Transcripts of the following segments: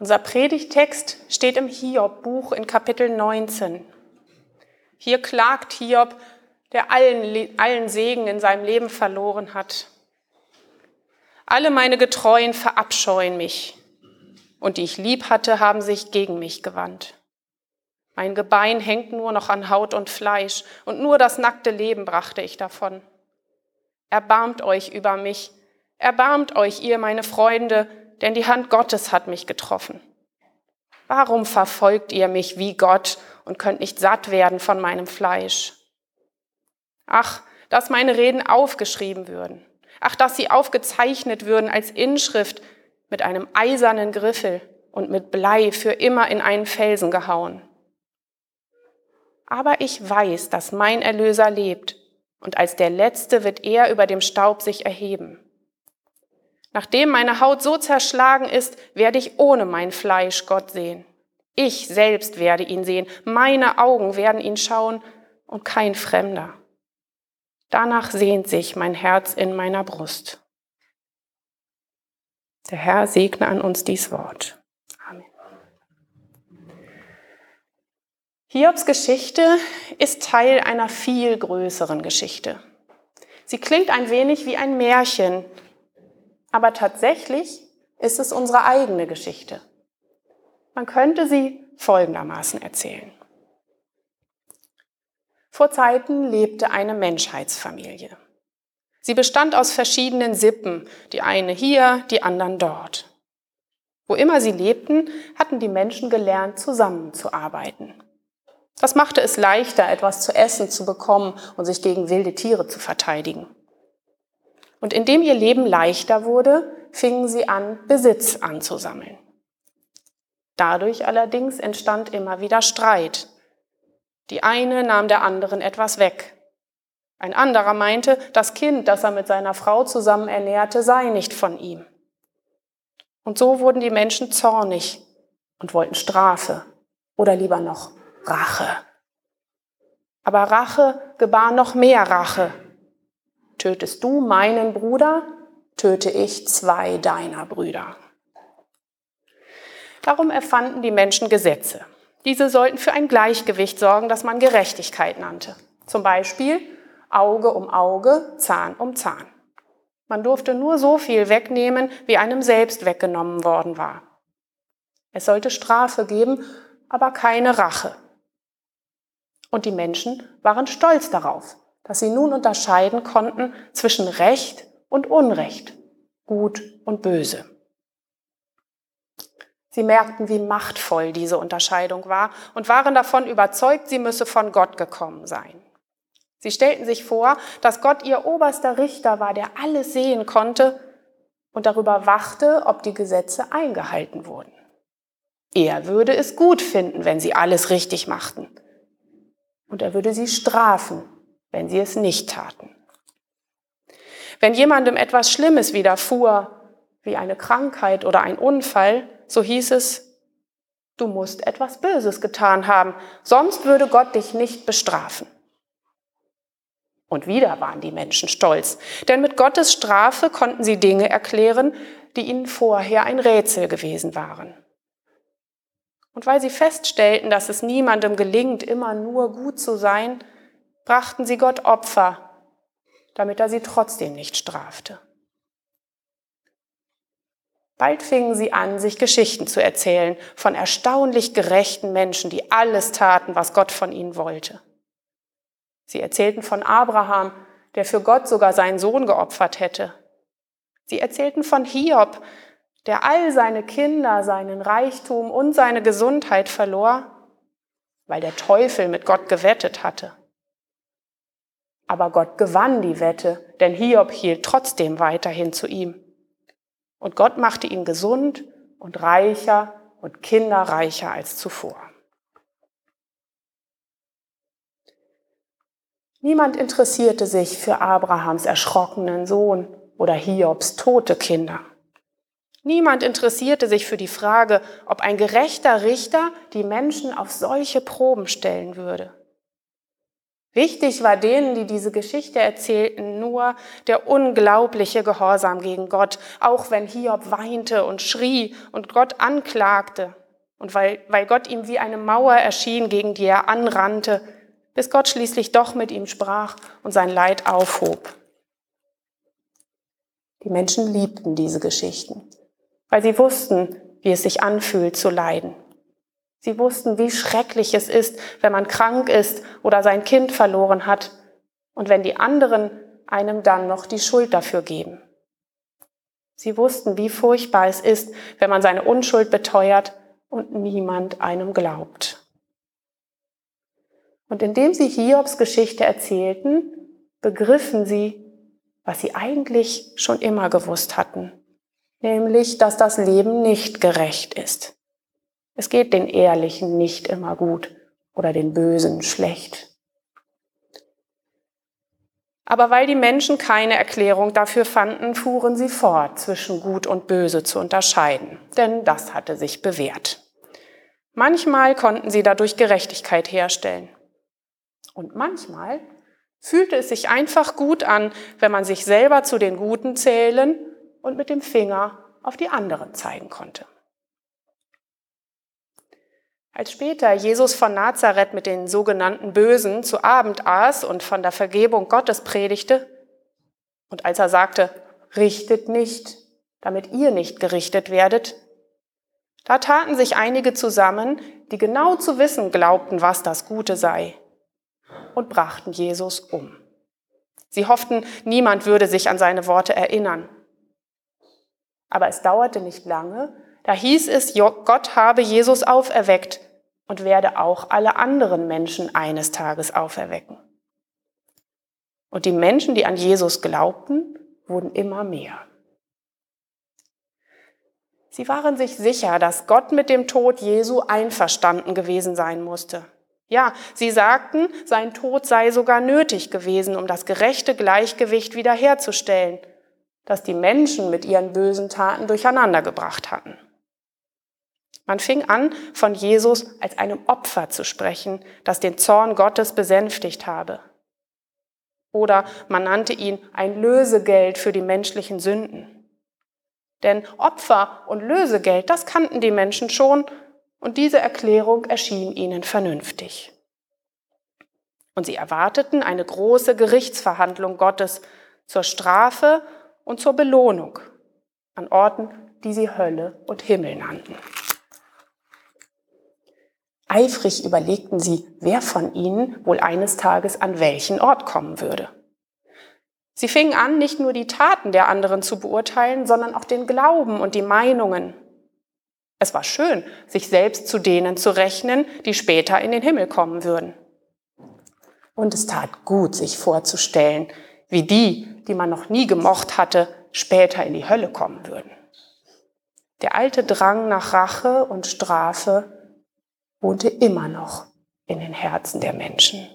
Unser Predigtext steht im Hiob-Buch in Kapitel 19. Hier klagt Hiob, der allen, allen Segen in seinem Leben verloren hat. Alle meine Getreuen verabscheuen mich, und die ich lieb hatte, haben sich gegen mich gewandt. Mein Gebein hängt nur noch an Haut und Fleisch, und nur das nackte Leben brachte ich davon. Erbarmt euch über mich, erbarmt euch, ihr meine Freunde, denn die Hand Gottes hat mich getroffen. Warum verfolgt ihr mich wie Gott und könnt nicht satt werden von meinem Fleisch? Ach, dass meine Reden aufgeschrieben würden. Ach, dass sie aufgezeichnet würden als Inschrift mit einem eisernen Griffel und mit Blei für immer in einen Felsen gehauen. Aber ich weiß, dass mein Erlöser lebt, und als der Letzte wird er über dem Staub sich erheben. Nachdem meine Haut so zerschlagen ist, werde ich ohne mein Fleisch Gott sehen. Ich selbst werde ihn sehen, meine Augen werden ihn schauen und kein Fremder. Danach sehnt sich mein Herz in meiner Brust. Der Herr segne an uns dies Wort. Amen. Hiobs Geschichte ist Teil einer viel größeren Geschichte. Sie klingt ein wenig wie ein Märchen, aber tatsächlich ist es unsere eigene Geschichte. Man könnte sie folgendermaßen erzählen. Vor Zeiten lebte eine Menschheitsfamilie. Sie bestand aus verschiedenen Sippen, die eine hier, die anderen dort. Wo immer sie lebten, hatten die Menschen gelernt, zusammenzuarbeiten. Das machte es leichter, etwas zu essen zu bekommen und sich gegen wilde Tiere zu verteidigen. Und indem ihr Leben leichter wurde, fingen sie an, Besitz anzusammeln. Dadurch allerdings entstand immer wieder Streit. Die eine nahm der anderen etwas weg. Ein anderer meinte, das Kind, das er mit seiner Frau zusammen ernährte, sei nicht von ihm. Und so wurden die Menschen zornig und wollten Strafe oder lieber noch Rache. Aber Rache gebar noch mehr Rache Tötest du meinen Bruder, töte ich zwei deiner Brüder. Darum erfanden die Menschen Gesetze. Diese sollten für ein Gleichgewicht sorgen, das man Gerechtigkeit nannte. Zum Beispiel Auge um Auge, Zahn um Zahn. Man durfte nur so viel wegnehmen, wie einem selbst weggenommen worden war. Es sollte Strafe geben, aber keine Rache. Und die Menschen waren stolz darauf, dass sie nun unterscheiden konnten zwischen Recht und Unrecht, Gut und Böse. Sie merkten, wie machtvoll diese Unterscheidung war und waren davon überzeugt, sie müsse von Gott gekommen sein. Sie stellten sich vor, dass Gott ihr oberster Richter war, der alles sehen konnte und darüber wachte, ob die Gesetze eingehalten wurden. Er würde es gut finden, wenn sie alles richtig machten. Und er würde sie strafen, wenn sie es nicht taten. Wenn jemandem etwas Schlimmes widerfuhr, wie eine Krankheit oder ein Unfall, so hieß es, du musst etwas Böses getan haben, sonst würde Gott dich nicht bestrafen. Und wieder waren die Menschen stolz, denn mit Gottes Strafe konnten sie Dinge erklären, die ihnen vorher ein Rätsel gewesen waren. Und weil sie feststellten, dass es niemandem gelingt, immer nur gut zu sein, brachten sie Gott Opfer, damit er sie trotzdem nicht strafte. Bald fingen sie an, sich Geschichten zu erzählen von erstaunlich gerechten Menschen, die alles taten, was Gott von ihnen wollte. Sie erzählten von Abraham, der für Gott sogar seinen Sohn geopfert hätte. Sie erzählten von Hiob, der all seine Kinder, seinen Reichtum und seine Gesundheit verlor, weil der Teufel mit Gott gewettet hatte. Aber Gott gewann die Wette, denn Hiob hielt trotzdem weiterhin zu ihm. Und Gott machte ihn gesund und reicher und kinderreicher als zuvor. Niemand interessierte sich für Abrahams erschrockenen Sohn oder Hiobs tote Kinder. Niemand interessierte sich für die Frage, ob ein gerechter Richter die Menschen auf solche Proben stellen würde. Wichtig war denen, die diese Geschichte erzählten, nur der unglaubliche Gehorsam gegen Gott, auch wenn Hiob weinte und schrie und Gott anklagte und weil, weil Gott ihm wie eine Mauer erschien, gegen die er anrannte, bis Gott schließlich doch mit ihm sprach und sein Leid aufhob. Die Menschen liebten diese Geschichten, weil sie wussten, wie es sich anfühlt zu leiden. Sie wussten, wie schrecklich es ist, wenn man krank ist oder sein Kind verloren hat und wenn die anderen einem dann noch die Schuld dafür geben. Sie wussten, wie furchtbar es ist, wenn man seine Unschuld beteuert und niemand einem glaubt. Und indem sie Hiobs Geschichte erzählten, begriffen sie, was sie eigentlich schon immer gewusst hatten, nämlich, dass das Leben nicht gerecht ist. Es geht den Ehrlichen nicht immer gut oder den Bösen schlecht. Aber weil die Menschen keine Erklärung dafür fanden, fuhren sie fort, zwischen Gut und Böse zu unterscheiden, denn das hatte sich bewährt. Manchmal konnten sie dadurch Gerechtigkeit herstellen. Und manchmal fühlte es sich einfach gut an, wenn man sich selber zu den Guten zählen und mit dem Finger auf die anderen zeigen konnte. Als später Jesus von Nazareth mit den sogenannten Bösen zu Abend aß und von der Vergebung Gottes predigte, und als er sagte, richtet nicht, damit ihr nicht gerichtet werdet, da taten sich einige zusammen, die genau zu wissen glaubten, was das Gute sei, und brachten Jesus um. Sie hofften, niemand würde sich an seine Worte erinnern. Aber es dauerte nicht lange, da hieß es, Gott habe Jesus auferweckt und werde auch alle anderen Menschen eines Tages auferwecken. Und die Menschen, die an Jesus glaubten, wurden immer mehr. Sie waren sich sicher, dass Gott mit dem Tod Jesu einverstanden gewesen sein musste. Ja, sie sagten, sein Tod sei sogar nötig gewesen, um das gerechte Gleichgewicht wiederherzustellen, das die Menschen mit ihren bösen Taten durcheinandergebracht hatten. Man fing an, von Jesus als einem Opfer zu sprechen, das den Zorn Gottes besänftigt habe. Oder man nannte ihn ein Lösegeld für die menschlichen Sünden. Denn Opfer und Lösegeld, das kannten die Menschen schon und diese Erklärung erschien ihnen vernünftig. Und sie erwarteten eine große Gerichtsverhandlung Gottes zur Strafe und zur Belohnung an Orten, die sie Hölle und Himmel nannten. Eifrig überlegten sie, wer von ihnen wohl eines Tages an welchen Ort kommen würde. Sie fingen an, nicht nur die Taten der anderen zu beurteilen, sondern auch den Glauben und die Meinungen. Es war schön, sich selbst zu denen zu rechnen, die später in den Himmel kommen würden. Und es tat gut, sich vorzustellen, wie die, die man noch nie gemocht hatte, später in die Hölle kommen würden. Der alte Drang nach Rache und Strafe wohnte immer noch in den Herzen der Menschen.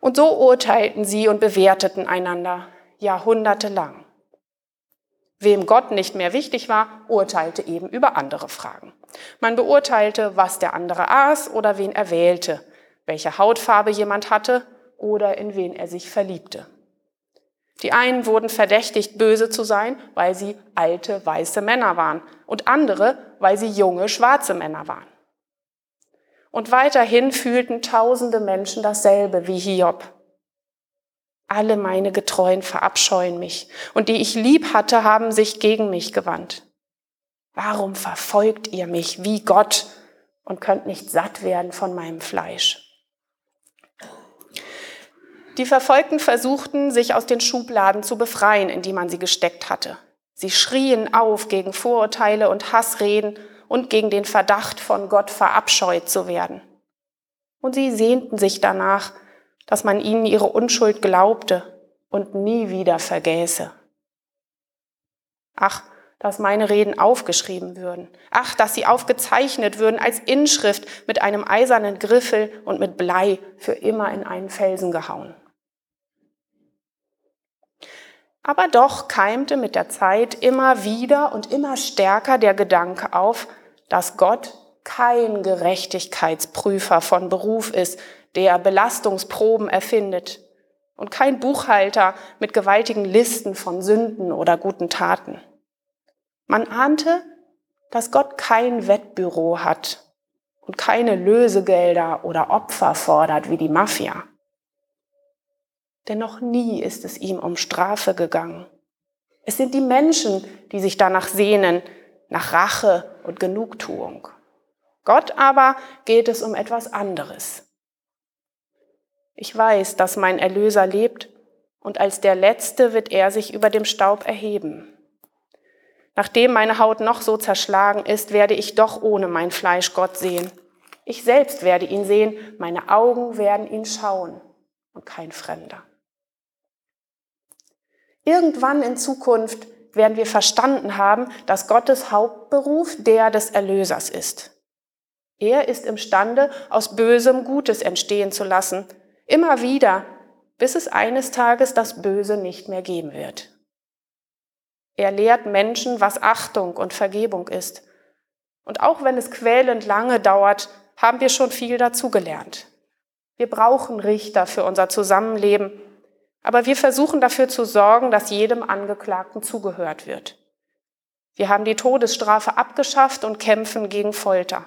Und so urteilten sie und bewerteten einander jahrhundertelang. Wem Gott nicht mehr wichtig war, urteilte eben über andere Fragen. Man beurteilte, was der andere aß oder wen er wählte, welche Hautfarbe jemand hatte oder in wen er sich verliebte. Die einen wurden verdächtigt, böse zu sein, weil sie alte weiße Männer waren und andere, weil sie junge schwarze Männer waren. Und weiterhin fühlten tausende Menschen dasselbe wie Hiob. Alle meine Getreuen verabscheuen mich und die ich lieb hatte, haben sich gegen mich gewandt. Warum verfolgt ihr mich wie Gott und könnt nicht satt werden von meinem Fleisch? Die Verfolgten versuchten, sich aus den Schubladen zu befreien, in die man sie gesteckt hatte. Sie schrien auf gegen Vorurteile und Hassreden und gegen den Verdacht, von Gott verabscheut zu werden. Und sie sehnten sich danach, dass man ihnen ihre Unschuld glaubte und nie wieder vergäße. Ach, dass meine Reden aufgeschrieben würden. Ach, dass sie aufgezeichnet würden als Inschrift mit einem eisernen Griffel und mit Blei für immer in einen Felsen gehauen. Aber doch keimte mit der Zeit immer wieder und immer stärker der Gedanke auf, dass Gott kein Gerechtigkeitsprüfer von Beruf ist, der Belastungsproben erfindet und kein Buchhalter mit gewaltigen Listen von Sünden oder guten Taten. Man ahnte, dass Gott kein Wettbüro hat und keine Lösegelder oder Opfer fordert wie die Mafia. Denn noch nie ist es ihm um Strafe gegangen. Es sind die Menschen, die sich danach sehnen, nach Rache und Genugtuung. Gott aber geht es um etwas anderes. Ich weiß, dass mein Erlöser lebt und als der Letzte wird er sich über dem Staub erheben. Nachdem meine Haut noch so zerschlagen ist, werde ich doch ohne mein Fleisch Gott sehen. Ich selbst werde ihn sehen, meine Augen werden ihn schauen und kein Fremder. Irgendwann in Zukunft werden wir verstanden haben, dass Gottes Hauptberuf der des Erlösers ist. Er ist imstande, aus Bösem Gutes entstehen zu lassen, immer wieder, bis es eines Tages das Böse nicht mehr geben wird. Er lehrt Menschen, was Achtung und Vergebung ist. Und auch wenn es quälend lange dauert, haben wir schon viel dazugelernt. Wir brauchen Richter für unser Zusammenleben, aber wir versuchen dafür zu sorgen, dass jedem Angeklagten zugehört wird. Wir haben die Todesstrafe abgeschafft und kämpfen gegen Folter.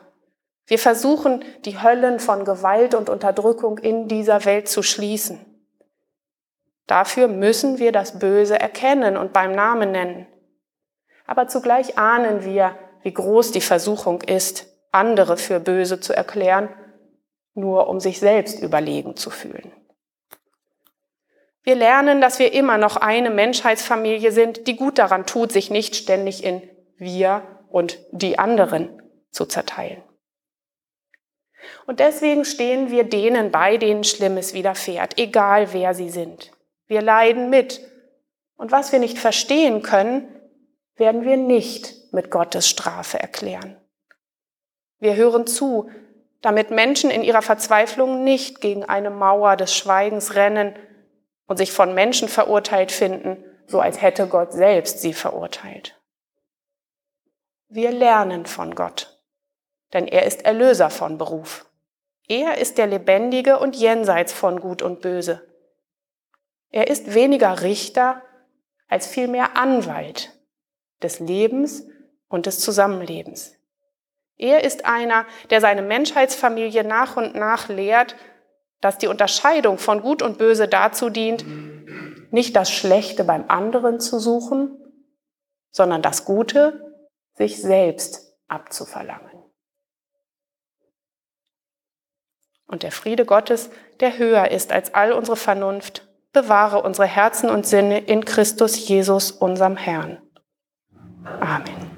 Wir versuchen, die Höllen von Gewalt und Unterdrückung in dieser Welt zu schließen. Dafür müssen wir das Böse erkennen und beim Namen nennen. Aber zugleich ahnen wir, wie groß die Versuchung ist, andere für böse zu erklären, nur um sich selbst überlegen zu fühlen. Wir lernen, dass wir immer noch eine Menschheitsfamilie sind, die gut daran tut, sich nicht ständig in wir und die anderen zu zerteilen. Und deswegen stehen wir denen bei, denen Schlimmes widerfährt, egal wer sie sind. Wir leiden mit. Und was wir nicht verstehen können, werden wir nicht mit Gottes Strafe erklären. Wir hören zu, damit Menschen in ihrer Verzweiflung nicht gegen eine Mauer des Schweigens rennen und sich von Menschen verurteilt finden, so als hätte Gott selbst sie verurteilt. Wir lernen von Gott, denn er ist Erlöser von Beruf. Er ist der Lebendige und jenseits von Gut und Böse. Er ist weniger Richter als vielmehr Anwalt des Lebens und des Zusammenlebens. Er ist einer, der seine Menschheitsfamilie nach und nach lehrt, dass die Unterscheidung von Gut und Böse dazu dient, nicht das Schlechte beim anderen zu suchen, sondern das Gute sich selbst abzuverlangen. Und der Friede Gottes, der höher ist als all unsere Vernunft, bewahre unsere Herzen und Sinne in Christus Jesus, unserem Herrn. Amen.